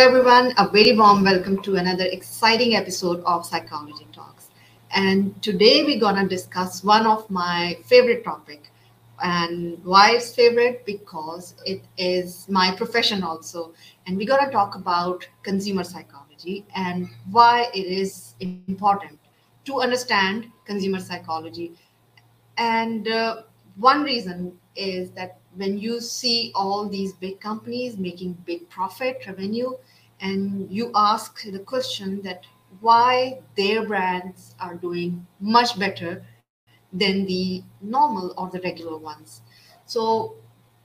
everyone. A very warm welcome to another exciting episode of Psychology Talks. And today we're gonna discuss one of my favorite topic. And why it's favorite? Because it is my profession also. And we're gonna talk about consumer psychology and why it is important to understand consumer psychology. And uh, one reason is that when you see all these big companies making big profit revenue and you ask the question that why their brands are doing much better than the normal or the regular ones so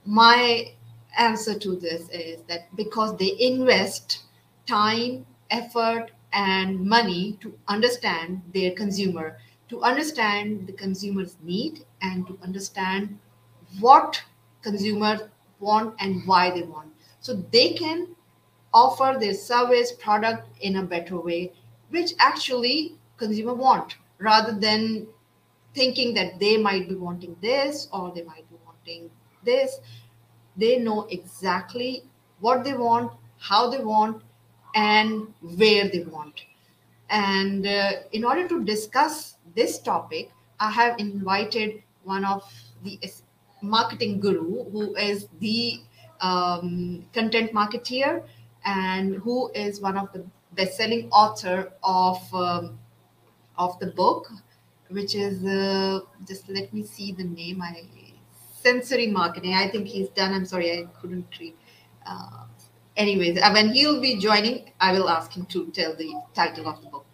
my answer to this is that because they invest time effort and money to understand their consumer to understand the consumer's need and to understand what consumers want and why they want. So they can offer their service product in a better way, which actually consumer want rather than thinking that they might be wanting this or they might be wanting this. They know exactly what they want, how they want, and where they want. And uh, in order to discuss this topic, I have invited one of the marketing guru who is the um, content marketeer and who is one of the best-selling author of um, of the book which is uh, just let me see the name. I sensory marketing. I think he's done. I'm sorry i couldn't read. Uh, anyways uh, when he'll be joining i will ask him to tell the title of the book.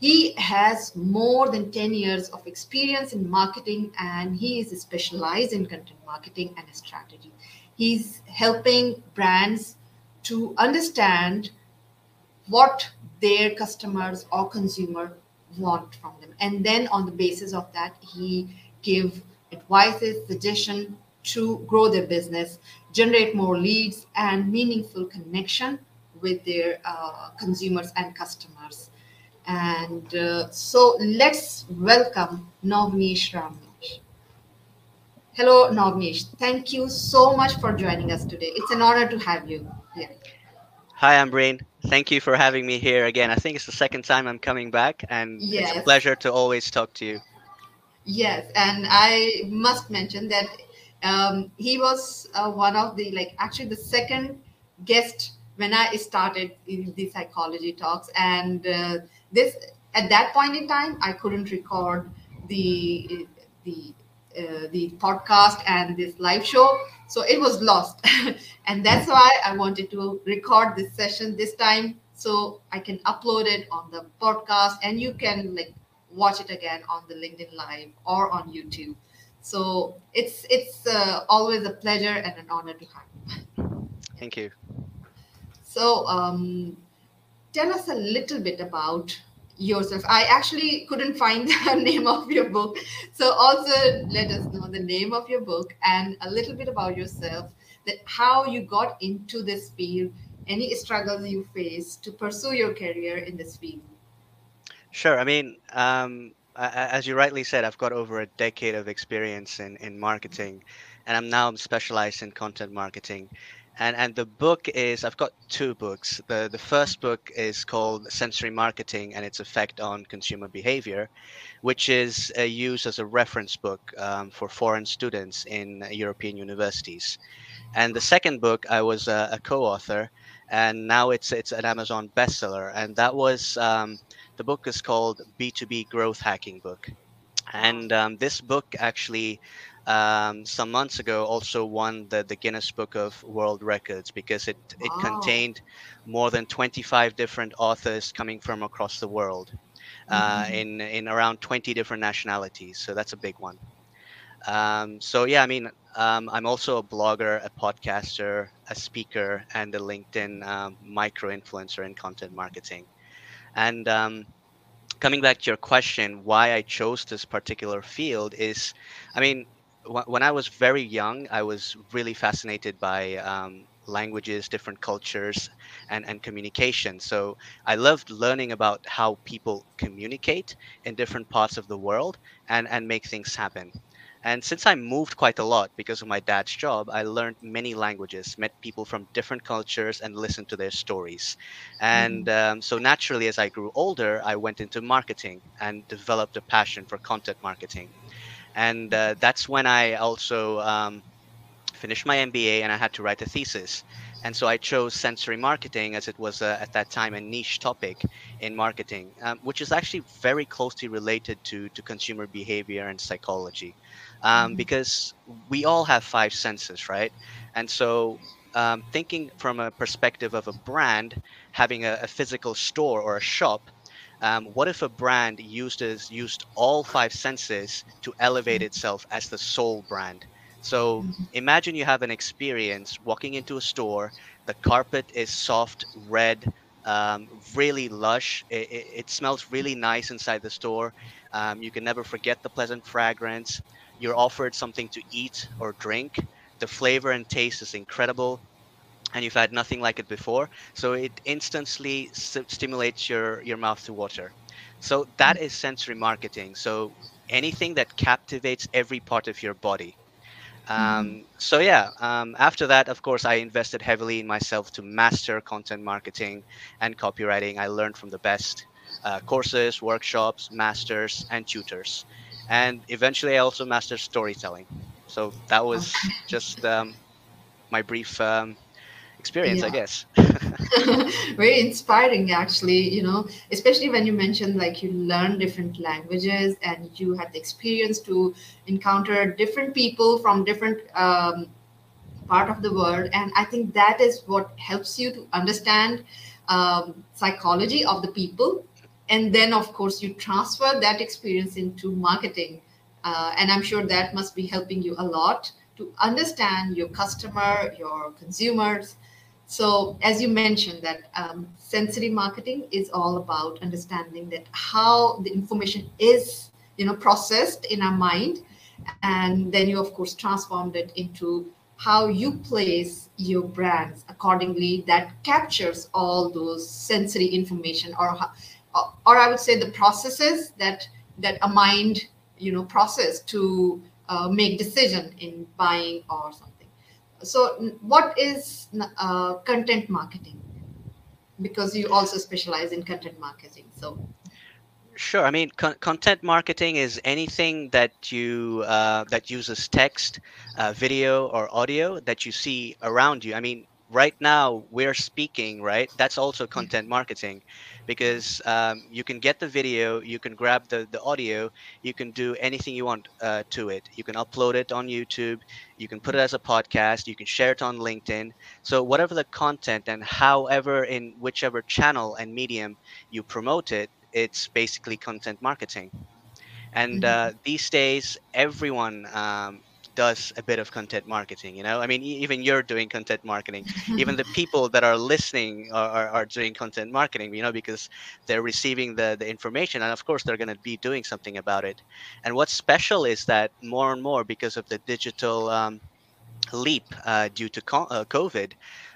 He has more than 10 years of experience in marketing and he is specialized in content marketing and strategy. He's helping brands to understand what their customers or consumer want from them. And then on the basis of that, he give advices, suggestion to grow their business, generate more leads and meaningful connection with their uh, consumers and customers. And uh, so let's welcome Novnish Ramesh. Hello, Novnish. Thank you so much for joining us today. It's an honor to have you Hi, Ambreen. Thank you for having me here again. I think it's the second time I'm coming back, and yes. it's a pleasure to always talk to you. Yes, and I must mention that um, he was uh, one of the like actually the second guest when I started in the psychology talks, and uh, this at that point in time i couldn't record the the uh, the podcast and this live show. So it was lost. And that's why i wanted to record this session this time so i can upload it on the podcast and you can like watch it again on the linkedin live or on youtube. So it's it's uh, always a pleasure and an honor to have you. Thank you. So um, tell us a little bit about yourself. I actually couldn't find the name of your book. So also let us know the name of your book and a little bit about yourself, that how you got into this field, any struggles you face to pursue your career in this field. Sure. I mean, um, as you rightly said, I've got over a decade of experience in, in marketing, and I'm now specialized in content marketing and and the book is I've got two books. The the first book is called Sensory Marketing and its effect on consumer behavior, which is uh, used as a reference book um, for foreign students in European universities. And the second book I was a, a co-author, and now it's it's an Amazon bestseller. And that was um, the book is called B2B Growth Hacking Book. And um, this book actually um, some months ago also won the, the Guinness Book of World Records because it, it contained more than 25 different authors coming from across the world uh, mm-hmm. in, in around 20 different nationalities. So that's a big one. Um, so, yeah, I mean, um, I'm also a blogger, a podcaster, a speaker, and a LinkedIn um, micro influencer in content marketing. And um, coming back to your question, why I chose this particular field is, I mean, when I was very young, I was really fascinated by um, languages, different cultures, and, and communication. So I loved learning about how people communicate in different parts of the world and, and make things happen. And since I moved quite a lot because of my dad's job, I learned many languages, met people from different cultures, and listened to their stories. And um, so naturally, as I grew older, I went into marketing and developed a passion for content marketing. And uh, that's when I also um, finished my MBA and I had to write a thesis. And so I chose sensory marketing as it was uh, at that time a niche topic in marketing, um, which is actually very closely related to, to consumer behavior and psychology. Um, Mhm. because we all have five senses, right? And so um, thinking from a perspective of a brand having a, a physical store or a shop, um, what if a brand used as, used all five senses to elevate itself as the sole brand? So Mhm. imagine you have an experience walking into a store. The carpet is soft, red, um, really lush. It, it, it smells really nice inside the store. Um, you can never forget the pleasant fragrance. You're offered something to eat or drink. The flavor and taste is incredible and you've had nothing like it before. So it instantly st- stimulates your your mouth to water. So that is sensory marketing. So anything that captivates every part of your body. Um, so yeah um, after that of course i invested heavily in myself to master content marketing and copywriting. I learned from the best uh, courses workshops masters and tutors. And eventually i also mastered storytelling. So that was just um, my brief experience, I guess. very inspiring actually you know especially when you mentioned like you learn different languages and you had the experience to encounter different people from different um, part of the world. And i think that is what helps you to understand um, psychology of the people. And then of course you transfer that experience into marketing. Uh, and i'm sure that must be helping you a lot to understand your customer your consumers so as you mentioned that um, sensory marketing is all about understanding that how the information is you know processed in our mind and then you of course transformed it into how you place your brands accordingly that captures all those sensory information or or i would say the processes that that a mind you know process to uh, make decision in buying or something so what is uh, content marketing because you also specialize in content marketing so Sure. I mean, con- content marketing is anything that you uh, that uses text, uh, video, or audio that you see around you. I mean, right now we're speaking, right? That's also content marketing, because um, you can get the video, you can grab the the audio, you can do anything you want uh, to it. You can upload it on YouTube, you can put it as a podcast, you can share it on LinkedIn. So whatever the content and however in whichever channel and medium you promote it it's basically content marketing. And uh, Mhm. these days, everyone um, does a bit of content marketing. You know, I mean, even you're doing content marketing. Even the people that are listening are, are, are doing content marketing. You know, because they're receiving the the information, and of course, they're going to be doing something about it. And what's special is that more and more, because of the digital um, leap uh, due to co- uh, COVID,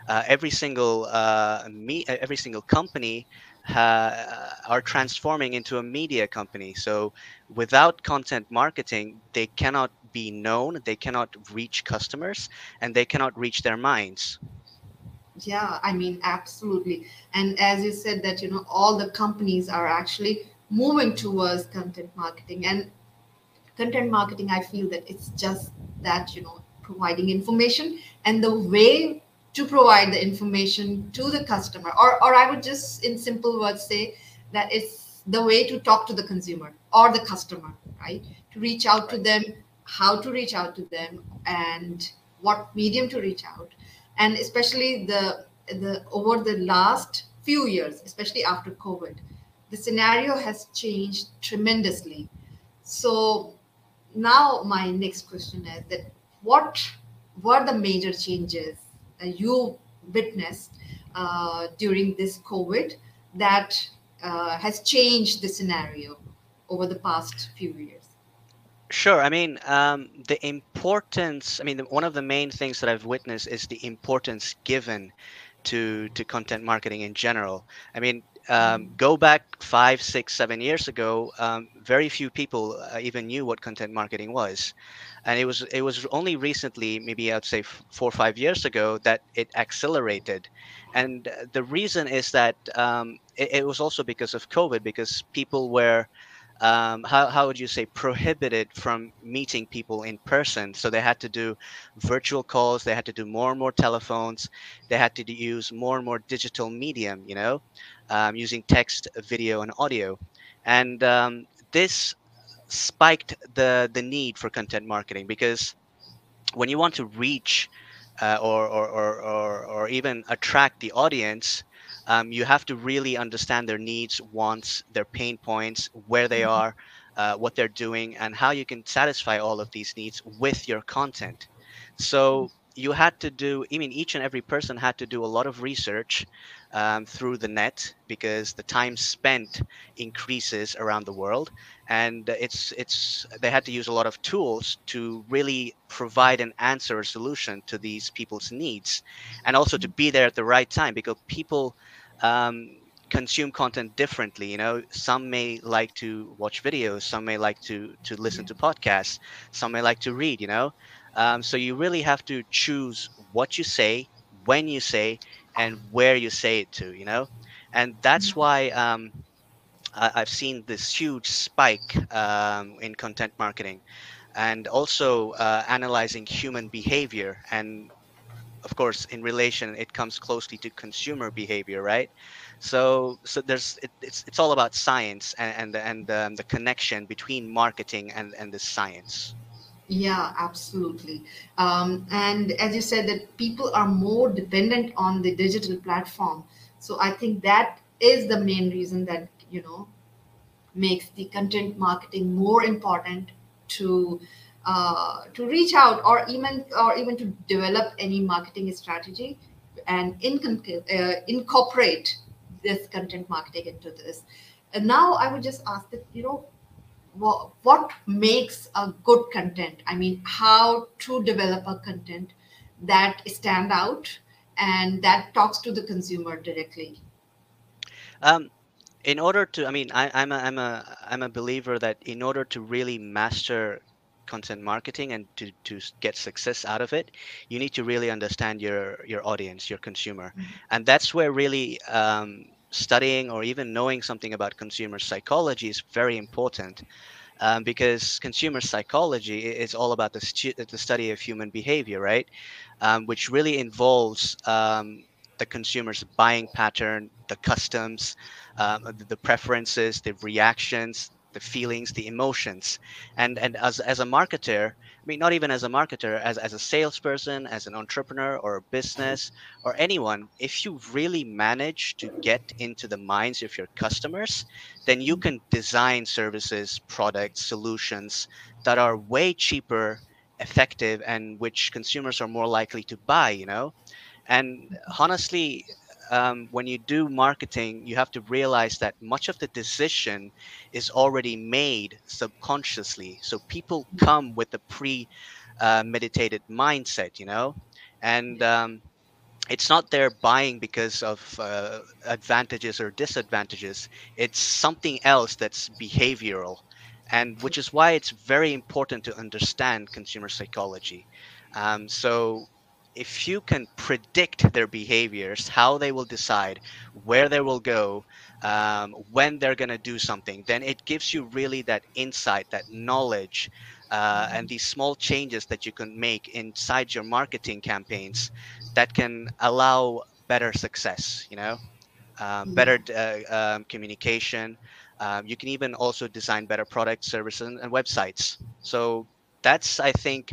uh, every single uh, me- uh, every single company ha- are transforming into a media company. So without content marketing, they cannot be known, they cannot reach customers, and they cannot reach their minds. Yeah, I mean, absolutely. And as you said, that, you know, all the companies are actually moving towards content marketing. And content marketing, I feel that it's just that, you know, providing information and the way to provide the information to the customer. Or, or I would just, in simple words, say that it's the way to talk to the consumer or the customer, right? To reach out to them, how to reach out to them, and what medium to reach out. And especially the the over the last few years especially after covid the scenario has changed tremendously. So now my next question is that what were the major changes you witnessed uh, during this covid that uh, has changed the scenario over the past few years Sure. I mean, um, the importance, I mean, the, one of the main things that I've witnessed is the importance given to to content marketing in general. I mean, um, go back five, six, seven years ago, um, very few people uh, even knew what content marketing was, and it was it was only recently, maybe I'd say f- four or five years ago, that it accelerated, and uh, the reason is that um, it, it was also because of COVID, because people were um, how, how would you say prohibited from meeting people in person? So they had to do virtual calls they had to do more and more telephones they had to use more and more digital medium you know um, using text video and audio. And um, this spiked the the need for content marketing because when you want to reach uh, or, or, or, or, or even attract the audience, um, you have to really understand their needs, wants, their pain points, where they Mhm. are, uh, what they're doing, and how you can satisfy all of these needs with your content. So you had to do, I mean, each and every person had to do a lot of research um, through the net because the time spent increases around the world and it's it's they had to use a lot of tools to really provide an answer or solution to these people's needs and also to be there at the right time because people um, consume content differently you know some may like to watch videos some may like to to listen Yeah. to podcasts some may like to read you know um, so you really have to choose what you say when you say and where you say it to you know and that's why um, I- I've seen this huge spike um, in content marketing and also uh, analyzing human behavior. And of course, in relation, it comes closely to consumer behavior, right? So, so there's it, it's it's all about science and and and um, the connection between marketing and and the science. Yeah, absolutely. Um, and as you said, that people are more dependent on the digital platform. So I think that is the main reason that, you know, makes the content marketing more important to uh, to reach out or even or even to develop any marketing strategy and incon- uh, incorporate this content marketing into this. And now I would just ask that, you know, what, what makes a good content i mean how to develop a content that stand out and that talks to the consumer directly Um, in order to, I mean, I, I'm a I'm a I'm a believer that in order to really master content marketing and to to get success out of it, you need to really understand your your audience, your consumer, and that's where really um, studying or even knowing something about consumer psychology is very important um, because consumer psychology is all about the, stu- the study of human behavior, right? Um, which really involves um, the consumer's buying pattern, the customs, um, the preferences, the reactions, the feelings, the emotions, and and as as a marketer, I mean, not even as a marketer, as as a salesperson, as an entrepreneur or a business or anyone, if you really manage to get into the minds of your customers then you can design services, products, solutions that are way cheaper, effective, and which consumers are more likely to buy, you know? And honestly, um, when you do marketing, you have to realize that much of the decision is already made subconsciously. So people come with a pre uh, meditated mindset, you know? And um, it's not they're buying because of uh, advantages or disadvantages. It's something else that's behavioral and which is why it's very important to understand consumer psychology. Um, so if you can predict their behaviors how they will decide where they will go um, when they're going to do something then it gives you really that insight that knowledge uh, and these small changes that you can make inside your marketing campaigns that can allow better success you know? Um, better uh, um, communication. Um, you can even also design better products services and websites. So that's i think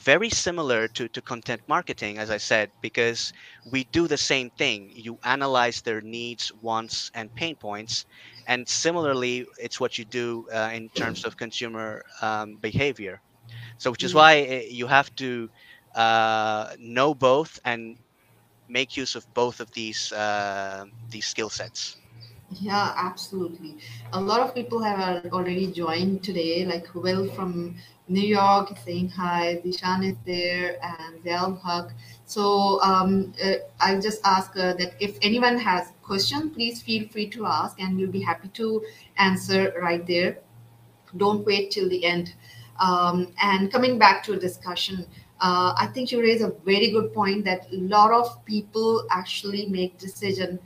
very similar to, to content marketing as i said because we do the same thing you analyze their needs wants and pain points and similarly it's what you do uh, in terms of consumer um, behavior so which is why uh, you have to uh, know both and make use of both of these uh, these skill sets. Yeah, absolutely. A lot of people have already joined today, like Will from New York is saying hi. Dishan is there and Zell Haq. So um, uh, I'll just ask uh, that if anyone has question, please feel free to ask and we'll be happy to answer right there. Don't wait till the end. Um, and coming back to a discussion, uh, I think you raise a very good point that a lot of people actually make decision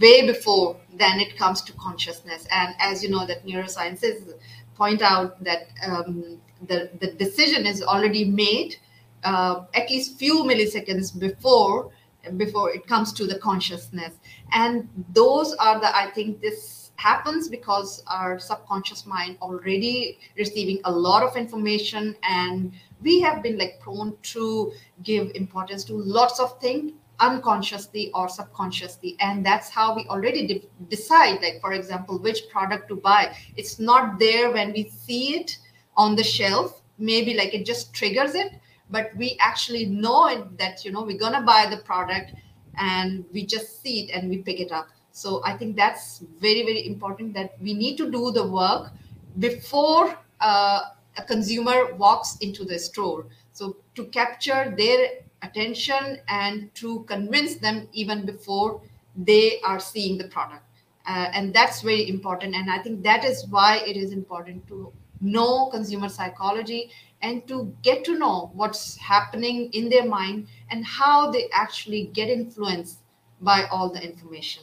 way before than it comes to consciousness. And as you know, that neurosciences point out that um, the, the decision is already made uh, at least few milliseconds before before it comes to the consciousness. And those are the i think this happens because our subconscious mind already receiving a lot of information and we have been like prone to give importance to lots of things unconsciously or subconsciously. And that's how we already de- decide like for example which product to buy. It's not there when we see it on the shelf. Maybe like it just triggers it but we actually know it, that you know we're gonna buy the product and we just see it and we pick it up. So i think that's very very important that we need to do the work before uh, a consumer walks into the store. So to capture their attention and to convince them even before they are seeing the product. Uh, and that's very important. And I think that is why it is important to know consumer psychology and to get to know what's happening in their mind and how they actually get influenced by all the information.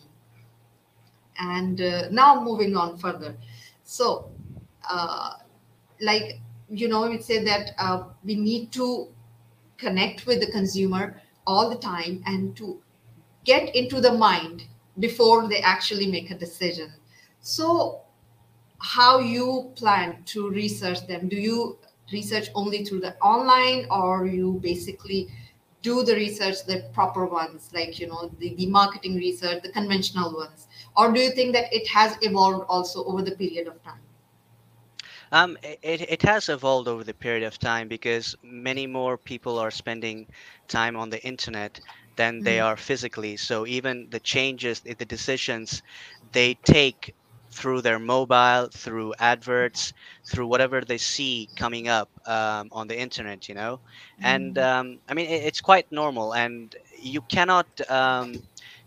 And uh, now moving on further. So, uh, like, you know, we say that uh, we need to connect with the consumer all the time and to get into the mind before they actually make a decision. So how you plan to research them? Do you research only through the online or you basically do the research the proper ones like you know the, the marketing research the conventional ones? Or do you think that it has evolved also over the period of time um, it, it has evolved over the period of time because many more people are spending time on the internet than they Mm. are physically. So even the changes, the decisions they take through their mobile, through adverts, through whatever they see coming up um, on the internet, you know. And Mm. um, I mean, it, it's quite normal, and you cannot um,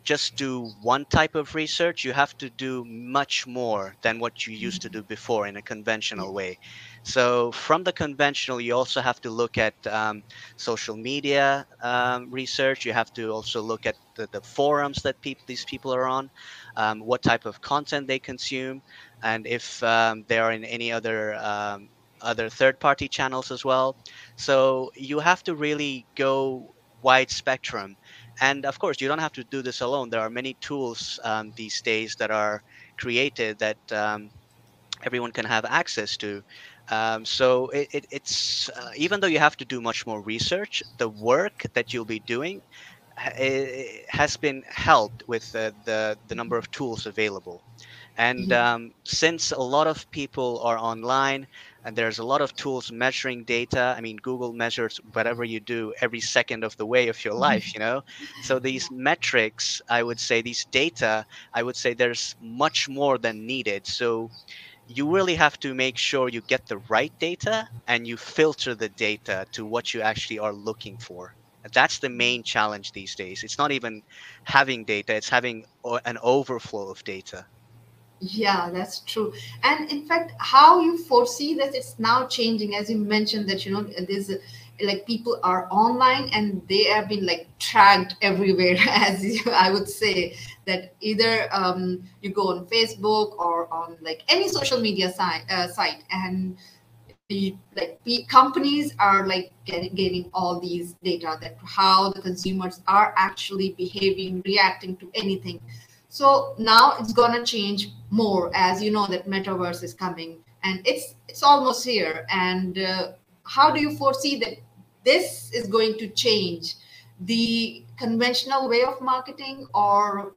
just do one type of research. You have to do much more than what you used to do before in a conventional way. So from the conventional, you also have to look at um, social media um, research. You have to also look at the, the forums that peop these people are on, um, what type of content they consume, and if um, they are in any other um, other third-party channels as well. So you have to really go wide spectrum. And of course, you don't have to do this alone. There are many tools um, these days that are created that um, everyone can have access to. Um, so it, it, it's uh, even though you have to do much more research, the work that you'll be doing has been helped with uh, the the number of tools available. And Yeah. um, since a lot of people are online and there's a lot of tools measuring data, I mean, Google measures whatever you do every second of the way of your mm-hmm. life, you know? So these metrics, I would say, these data, I would say there's much more than needed. So you really have to make sure you get the right data and you filter the data to what you actually are looking for. That's the main challenge these days. It's not even having data, it's having an overflow of data. Yeah, that's true. And in fact, how you foresee that it's now changing, as you mentioned, that you know there's like people are online and they have been like tracked everywhere, as you, I would say that either um, you go on Facebook or on like any social media site, uh, site, and the like companies are like getting, getting all these data that how the consumers are actually behaving, reacting to anything so now it's gonna change more as you know that metaverse is coming. And it's it's almost here. And uh, how do you foresee that this is going to change the conventional way of marketing or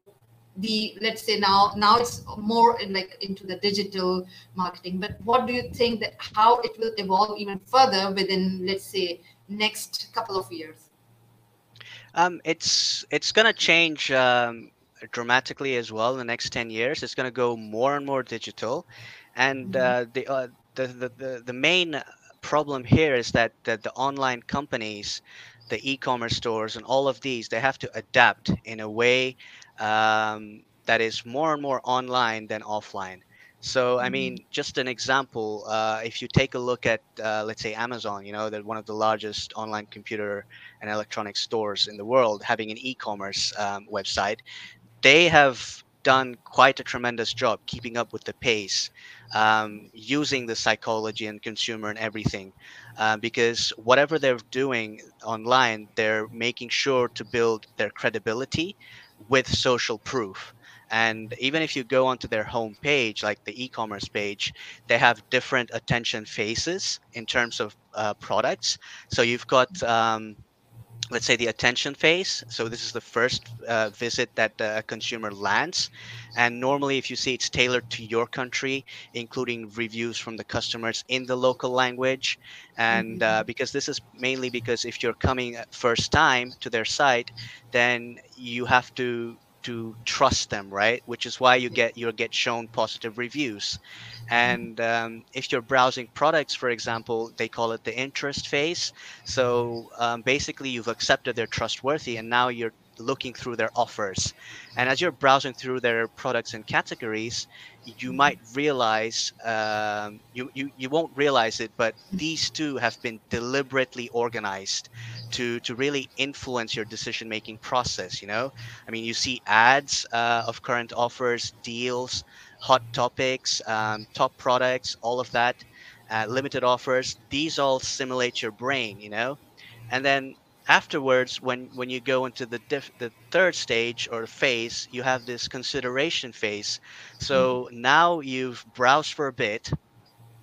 the let's say now now it's more in like into the digital marketing? But what do you think that how it will evolve even further within let's say next couple of years? Um, it's it's gonna change um, dramatically as well in the next 10 years. It's gonna go more and more digital, and Mhm. uh, the, uh, the the the the main problem here is that the, the online companies, the e-commerce stores, and all of these, they have to adapt in a way um, that is more and more online than offline. So, I mean, just an example, uh, if you take a look at, uh, let's say, Amazon, you know, that one of the largest online computer and electronic stores in the world, having an e-commerce um, website, they have done quite a tremendous job keeping up with the pace, um, using the psychology and consumer and everything, uh, because whatever they're doing online, they're making sure to build their credibility with social proof. And even if you go onto their home page like the e-commerce page they have different attention phases in terms of uh, products. So you've got um, let's say the attention phase. So this is the first uh, visit that a consumer lands. And normally if you see it's tailored to your country including reviews from the customers in the local language. And uh, because this is mainly because if you're coming first time to their site then you have to to trust them, right? Which is why you get you get shown positive reviews. And um, if you're browsing products, for example, they call it the interest phase. So um, basically, you've accepted they're trustworthy, and now you're looking through their offers. And as you're browsing through their products and categories, you might realize um, you, you you won't realize it, but these two have been deliberately organized to to really influence your decision making process. You know, I mean, you see ads uh, of current offers, deals, hot topics, um, top products, all of that, uh, limited offers. These all simulate your brain. You know, and then afterwards when when you go into the diff, the third stage or phase you have this consideration phase so mm-hmm. now you've browsed for a bit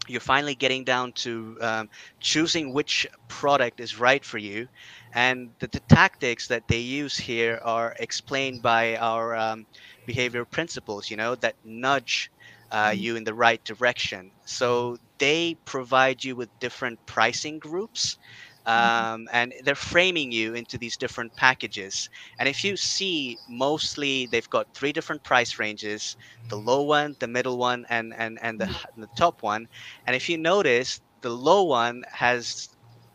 you're finally getting down to um, choosing which product is right for you and the, the, tactics that they use here are explained by our um, behavior principles you know that nudge uh, mm-hmm. you in the right direction so they provide you with different pricing groups. Um, and they're framing you into these different packages. And if you see, mostly they've got three different price ranges: the low one, the middle one, and and and the Mm-hmm. the top one. And if you notice, the low one has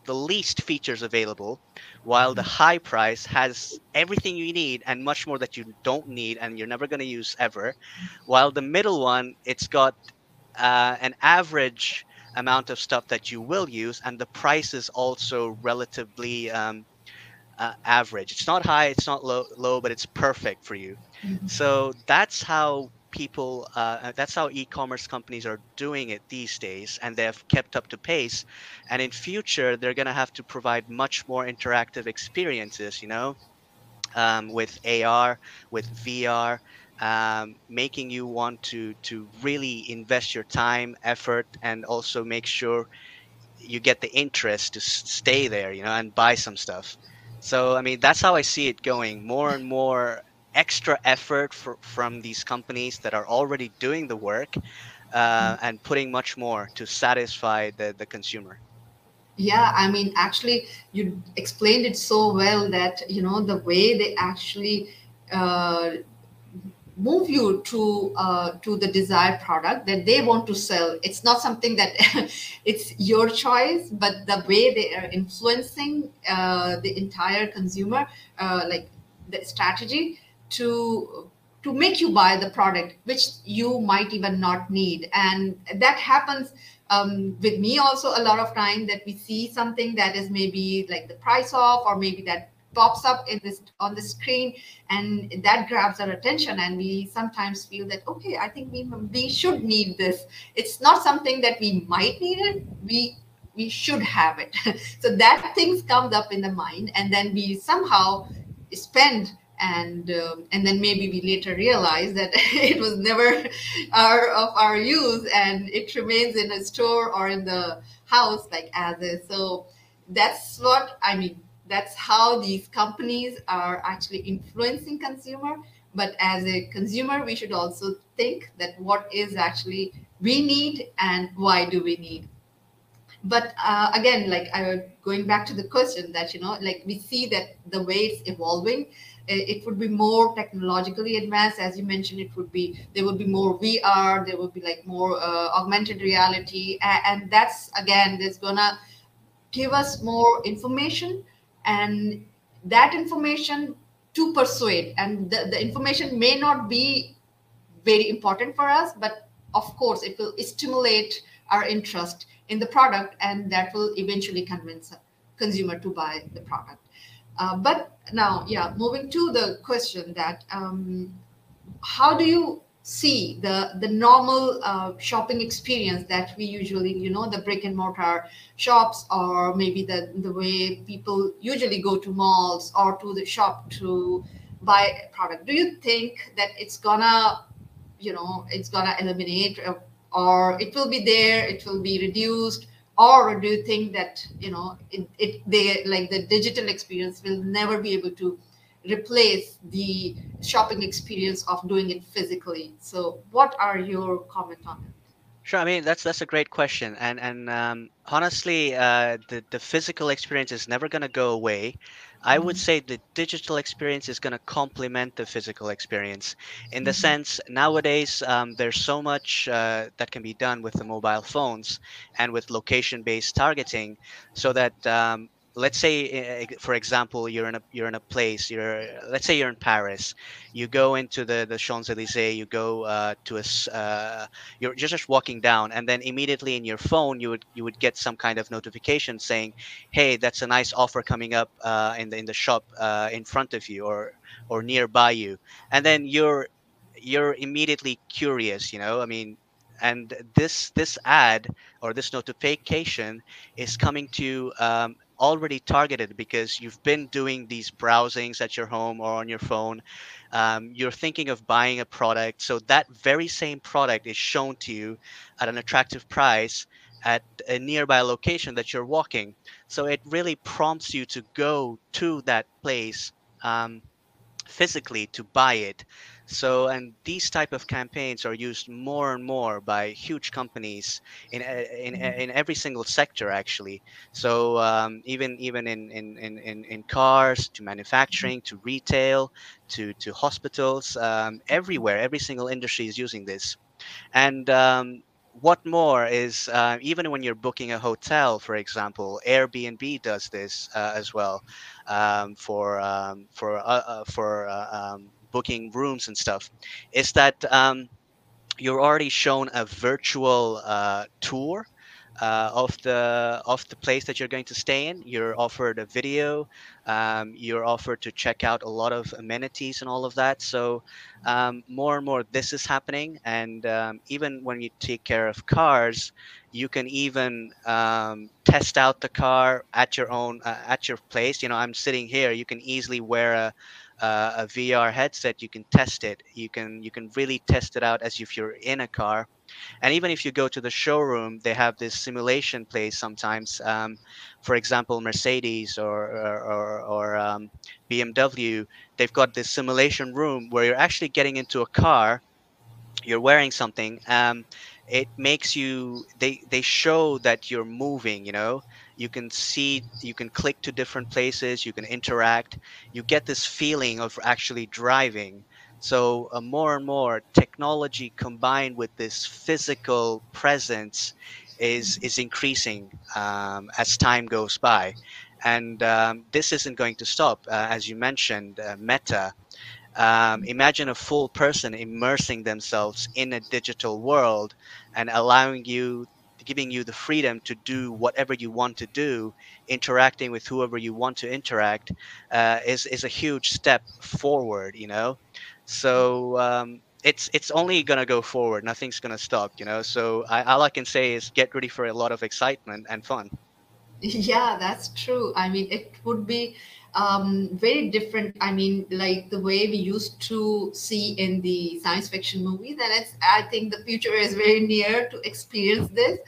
the least features available, while the Mm-hmm. high price has everything you need and much more that you don't need and you're never going to use ever. While the middle one, it's got uh, an average amount of stuff that you will use, and the price is also relatively um, uh, average. It's not high, it's not low, low, but it's perfect for you. Mhm. So that's how people, uh, that's how e-commerce companies are doing it these days, and they have kept up to pace. And in future, they're going to have to provide much more interactive experiences. You know, um, with AR, with VR, um, making you want to to really invest your time, effort, and also make sure you get the interest to stay there, you know, and buy some stuff. So I mean, that's how I see it going. More and more extra effort for, from these companies that are already doing the work uh, and putting much more to satisfy the, the consumer. Yeah, I mean, actually, you explained it so well that, you know, the way they actually uh, move you to uh, to the desired product that they want to sell. It's not something that it's your choice, but the way they are influencing uh, the entire consumer, uh, like the strategy to to make you buy the product which you might even not need and that happens um, with me also a lot of time that we see something that is maybe like the price off or maybe that pops up in this on the screen and that grabs our attention and we sometimes feel that okay i think we we should need this. It's not something that we might need it we we should have it. So that things comes up in the mind and then we somehow spend and um, and then maybe we later realize that it was never our of our use and it remains in a store or in the house like as is. So that's what i mean that's how these companies are actually influencing consumer. But as a consumer we should also think that what is actually we need and why do we need. But uh, again like I, going back to the question that you know like we see that the way it's evolving it would be more technologically advanced. As you mentioned it would be there would be more vr there would be like more uh, augmented reality. And, and that's again there's gonna give us more information and that information to persuade and the, the information may not be very important for us but of course it will stimulate our interest in the product and that will eventually convince a consumer to buy the product. Uh, but now, yeah, moving to the question that um, how do you see the the normal uh, shopping experience that we usually, you know, the brick and mortar shops, or maybe the the way people usually go to malls or to the shop to buy a product? Do you think that it's gonna, you know, it's gonna eliminate, uh, or it will be there, it will be reduced? or do you think that you know it, it they like the digital experience will never be able to replace the shopping experience of doing it physically so what are your comment on it Sure. I mean, that's that's a great question, and and um, honestly, uh, the the physical experience is never going to go away. I would Mhm, say the digital experience is going to complement the physical experience in the mhm, sense nowadays um, there's so much uh, that can be done with the mobile phones and with location based targeting so that um, let's say uh, for example you're in a you're in a place you're let's say you're in Paris you go into the the Champs-Élysées you go uh, to a uh, you're just just walking down and then immediately in your phone you would you would get some kind of notification saying hey, that's a nice offer coming up uh, in the in the shop uh, in front of you or or nearby you, and then you're you're immediately curious, you know. I mean, and this this ad or this notification is coming to um, already targeted because you've been doing these browsings at your home or on your phone. Um, you're thinking of buying a product, so that very same product is shown to you at an attractive price at a nearby location that you're walking so it really prompts you to go to that place um, physically to buy it. So and these type of campaigns are used more and more by huge companies in e- in, mhm, e- in every single sector actually. So um, even even in, in, in, in cars to mhm, manufacturing to retail to to hospitals um, everywhere every single industry is using this. And um, what more is uh, even when you're booking a hotel, for example, Airbnb does this uh, as well um, for um, for uh, uh, for uh, um, booking rooms and stuff. Is that um, you're already shown a virtual uh, tour uh, of the of the place that you're going to stay in. You're offered a video. Um, you're offered to check out a lot of amenities and all of that. So um, more and more this is happening. And um, even when you take care of cars, you can even um, test out the car at your own uh, at your place. You know, I'm sitting here. You can easily wear a uh, a VR headset, you can test it. You can you can really test it out as if you're in a car. And even if you go to the showroom, they have this simulation place sometimes. Um, for example, Mercedes or or, or, or um, BMW, they've got this simulation room where you're actually getting into a car you're wearing something um it makes you they they show that you're moving you know you can see you can click to different places you can interact. You get this feeling of actually driving. So uh, more and more technology combined with this physical presence is is increasing um, as time goes by. And um, this isn't going to stop uh, as you mentioned uh, meta. Um, imagine a full person immersing themselves in a digital world and allowing you, giving you the freedom to do whatever you want to do, interacting with whoever you want to interact, uh, is is a huge step forward. You know, so um, it's it's only gonna go forward. Nothing's gonna stop. You know, so I, all I can say is get ready for a lot of excitement and fun. Yeah, that's true. I mean, it would be um, very different. I mean, like the way we used to see in the science fiction movies, and it's. I think the future is very near to experience this,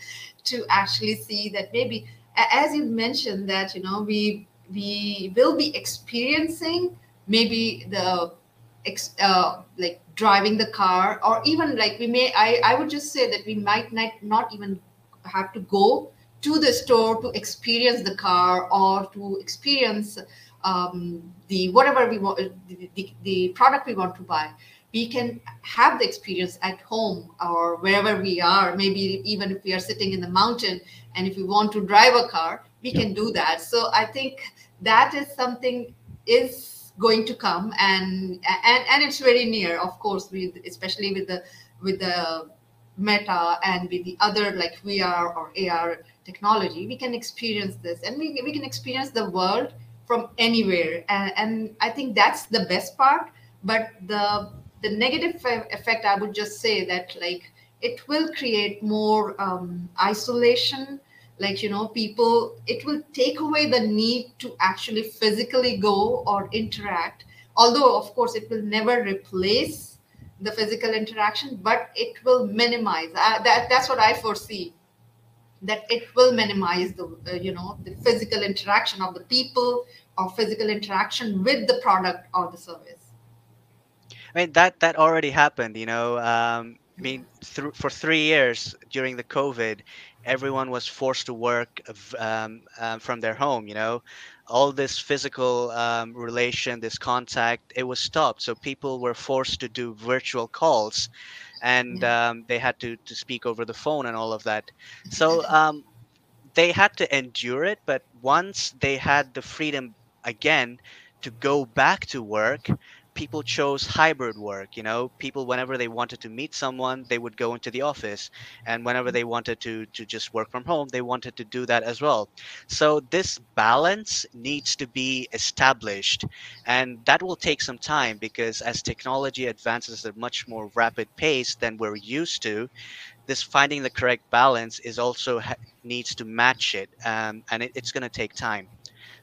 to actually see that maybe, as you mentioned, that you know we we will be experiencing maybe the ex, uh, like driving the car, or even like we may. I I would just say that we might not not even have to go to the store to experience the car or to experience um, the whatever we want, the, the, the product we want to buy, we can have the experience at home or wherever we are. Maybe even if we are sitting in the mountain and if we want to drive a car, we can do that. So I think that is something is going to come and and and it's very near of course with especially with the with the meta and with the other like vr or ar technology we can experience this and we, we can experience the world from anywhere. And, and i think that's the best part. But the the negative effect i would just say that like it will create more um, isolation. Like you know people it will take away the need to actually physically go or interact. Although of course it will never replace the physical interaction but it will minimize. Uh, that that's what i foresee that it will minimize the uh, you know the physical interaction of the people or physical interaction with the product or the service. I mean that that already happened you know um, i mean through for three years during the covid everyone was forced to work um, um, from their home you know. All this physical um, relation this contact it was stopped. So people were forced to do virtual calls and yeah. um, they had to, to speak over the phone and all of that. So um, they had to endure it but once they had the freedom again to go back to work people chose hybrid work you know? People whenever they wanted to meet someone they would go into the office and whenever they wanted to to just work from home they wanted to do that as well. So this balance needs to be established and that will take some time because as technology advances at a much more rapid pace than we're used to this finding the correct balance is also ha- needs to match it um, and it, it's going to take time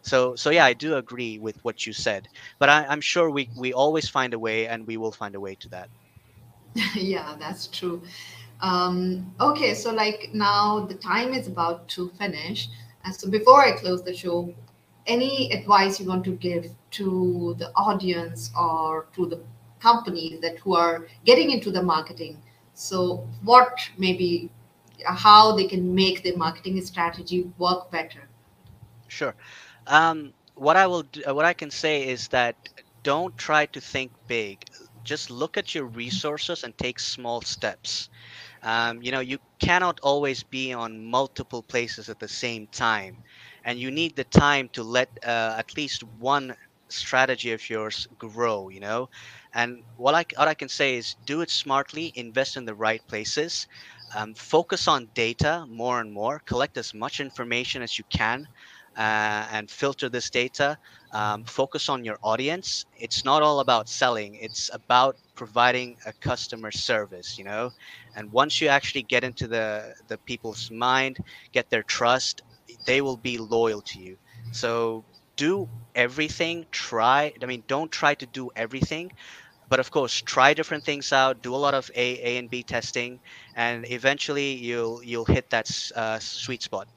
so so yeah, I do agree with what you said, but I, I'm sure we we always find a way, and we will find a way to that. yeah, that's true. Um, okay, so like now the time is about to finish, and so before I close the show, any advice you want to give to the audience or to the companies that who are getting into the marketing? So what maybe how they can make their marketing strategy work better? Sure. Um, what I will, do, what I can say is that don't try to think big. Just look at your resources and take small steps. Um, you know, you cannot always be on multiple places at the same time, and you need the time to let uh, at least one strategy of yours grow. You know, and what I what I can say is do it smartly, invest in the right places, um, focus on data more and more, collect as much information as you can uh, and filter this data. Um, focus on your audience. It's not all about selling. It's about providing a customer service. You know, and once you actually get into the the people's mind, get their trust, they will be loyal to you. So do everything. Try. I mean, don't try to do everything but of course try different things out do a lot of a a and b testing and eventually you'll you'll hit that uh, sweet spot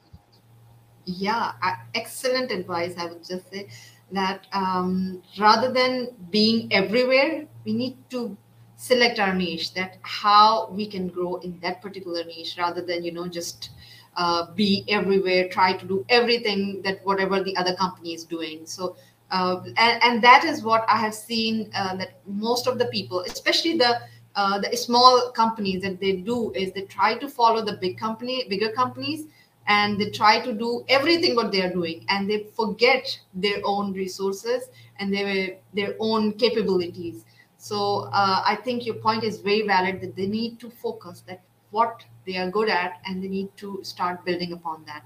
yeah excellent advice i would just say that um, rather than being everywhere we need to select our niche that how we can grow in that particular niche rather than you know just uh, be everywhere try to do everything that whatever the other company is doing. So uh, and, and that is what i have seen uh, that most of the people especially the uh, the small companies that they do is they try to follow the big company bigger companies and they try to do everything what they are doing and they forget their own resources and their their own capabilities. So uh, i think your point is very valid that they need to focus that what they are good at and they need to start building upon that.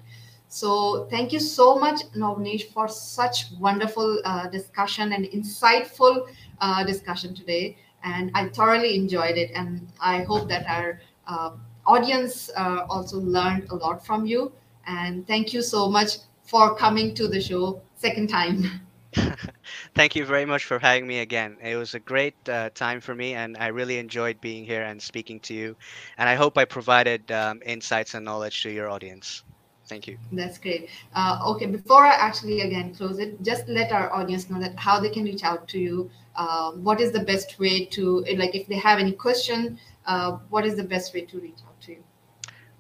So thank you so much Novnish for such wonderful uh, discussion and insightful uh, discussion today. And i thoroughly enjoyed it and i hope that our uh, audience uh, also learned a lot from you. And thank you so much for coming to the show second time. Thank you very much for having me again. It was a great uh, time for me, and I really enjoyed being here and speaking to you. And I hope I provided um, insights and knowledge to your audience. Thank you. That's great. Uh, okay, before I actually again close it, just let our audience know that how they can reach out to you. Uh, what is the best way to like if they have any question? Uh, what is the best way to reach out?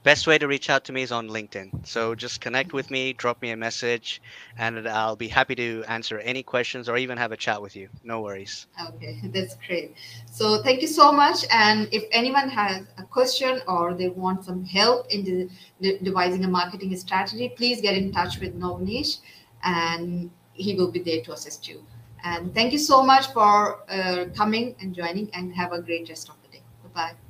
Best way to reach out to me is on LinkedIn. So just connect with me, drop me a message, and I'll be happy to answer any questions or even have a chat with you. No worries. Okay, that's great. So thank you so much. And if anyone has a question or they want some help in the, devising a marketing strategy, please get in touch with Novnish and he will be there to assist you. And thank you so much for uh, coming and joining and have a great rest of the day. Bye-bye.